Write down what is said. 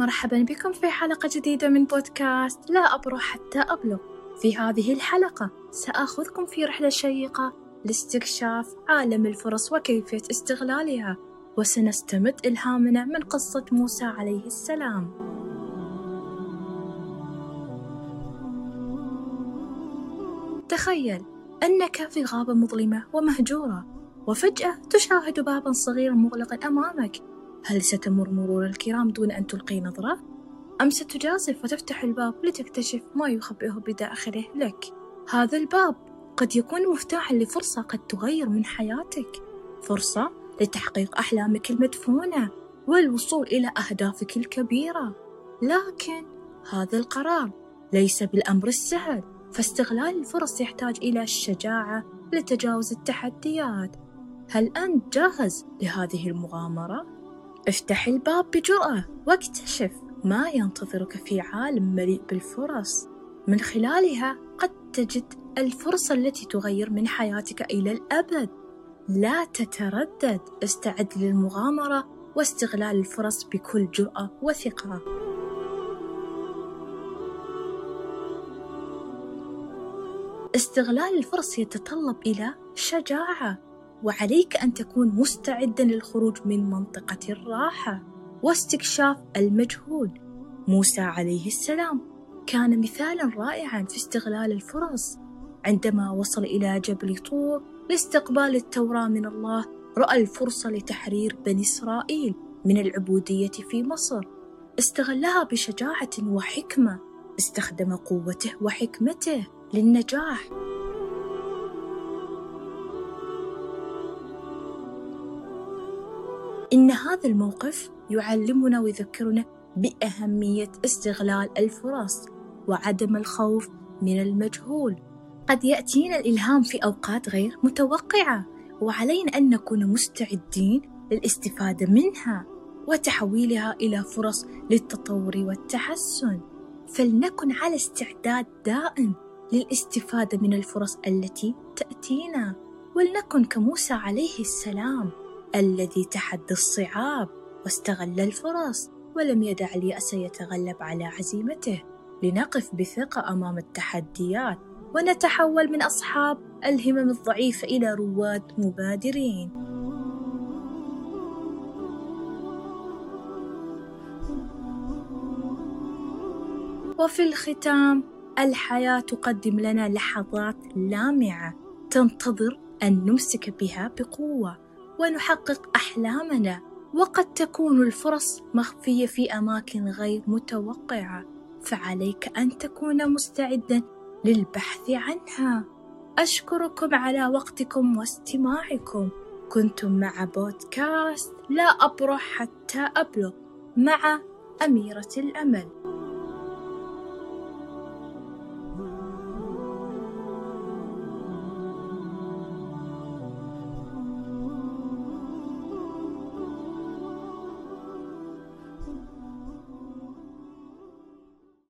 مرحبا بكم في حلقة جديدة من بودكاست. لا أبرح حتى أبلغ. في هذه الحلقة سآخذكم في رحلة شيقة لاستكشاف عالم الفرص وكيفية استغلالها وسنستمد إلهامنا من قصة موسى عليه السلام. تخيل أنك في غابة مظلمة ومهجورة وفجأة تشاهد بابا صغيرا مغلقا أمامك. هل ستمر مرور الكرام دون أن تلقي نظرة؟ أم ستجازف وتفتح الباب لتكتشف ما يخبئه بداخله لك؟ هذا الباب قد يكون مفتاحا لفرصة قد تغير من حياتك فرصة لتحقيق أحلامك المدفونة والوصول إلى أهدافك الكبيرة لكن هذا القرار ليس بالأمر السهل فاستغلال الفرص يحتاج إلى الشجاعة لتجاوز التحديات هل أنت جاهز لهذه المغامرة؟ افتح الباب بجرأة واكتشف ما ينتظرك في عالم مليء بالفرص. من خلالها قد تجد الفرصة التي تغير من حياتك إلى الأبد. لا تتردد. استعد للمغامرة واستغلال الفرص بكل جرأة وثقة. استغلال الفرص يتطلب إلى شجاعة. وعليك أن تكون مستعدا للخروج من منطقة الراحة واستكشاف المجهول. موسى عليه السلام كان مثالا رائعا في استغلال الفرص. عندما وصل إلى جبل طور لاستقبال التوراة من الله رأى الفرصة لتحرير بني إسرائيل من العبودية في مصر. استغلها بشجاعة وحكمة. استخدم قوته وحكمته للنجاح. إن هذا الموقف يعلمنا ويذكرنا بأهمية استغلال الفرص وعدم الخوف من المجهول. قد يأتينا الإلهام في أوقات غير متوقعة وعلينا أن نكون مستعدين للاستفادة منها وتحويلها إلى فرص للتطور والتحسن. فلنكن على استعداد دائم للاستفادة من الفرص التي تأتينا. ولنكن كموسى عليه السلام. الذي تحدى الصعاب واستغل الفرص ولم يدع اليأس يتغلب على عزيمته. لنقف بثقة أمام التحديات ونتحول من أصحاب الهمم الضعيفة إلى رواد مبادرين. وفي الختام الحياة تقدم لنا لحظات لامعة تنتظر أن نمسك بها بقوة. ونحقق أحلامنا وقد تكون الفرص مخفية في أماكن غير متوقعة فعليك أن تكون مستعدا للبحث عنها. أشكركم على وقتكم واستماعكم. كنتم مع بودكاست لا أبرح حتى أبلغ مع أميرة الأمل.